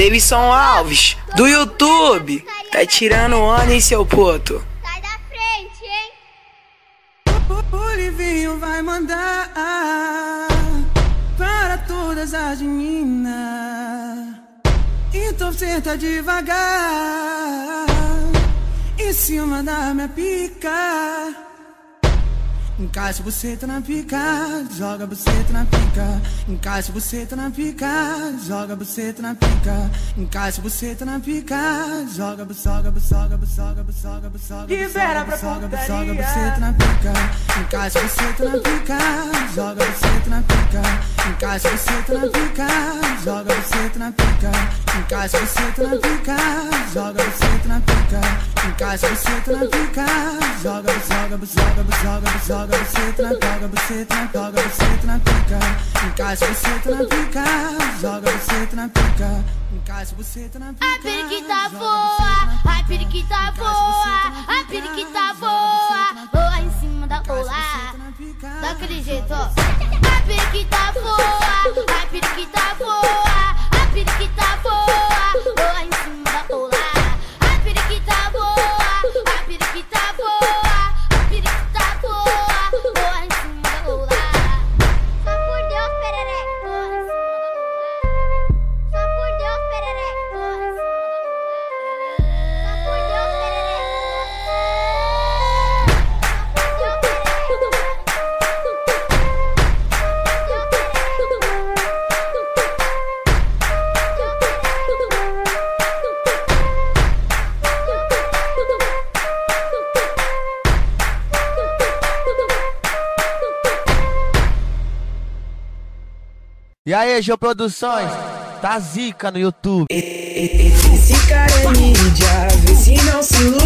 Davidson Alves, do YouTube. Tá tirando onda, hein, seu puto? Sai da frente, hein? O Livinho vai mandar para todas as meninas. Então senta devagar em cima da minha pica. Encaixa você tá na pica, joga você tá na pica. Encaixa você tá na pica, joga você tá na pica. Encaixa você tá na pica, joga, joga, joga, joga, joga, joga. Libera pra joga, putaria. joga você tá na pica. Encaixa você tá na pica, joga você tá na pica. Encaixa você tá na pica, joga você tá na pica. Encaixa você tá na pica, joga você tá na pica. Encaixa você tá na pica, joga, joga, joga, joga, joga você tá na joga você tá na joga você tá na pica. Encaixa você tá na pica, joga você tá na pica. Encaixa você tá na pica. A voa, tá na Daquele jeito, ó. A periquita voa, E aí, Geo Produções, tá zica no YouTube. Esse cara é mídia, vê se não se.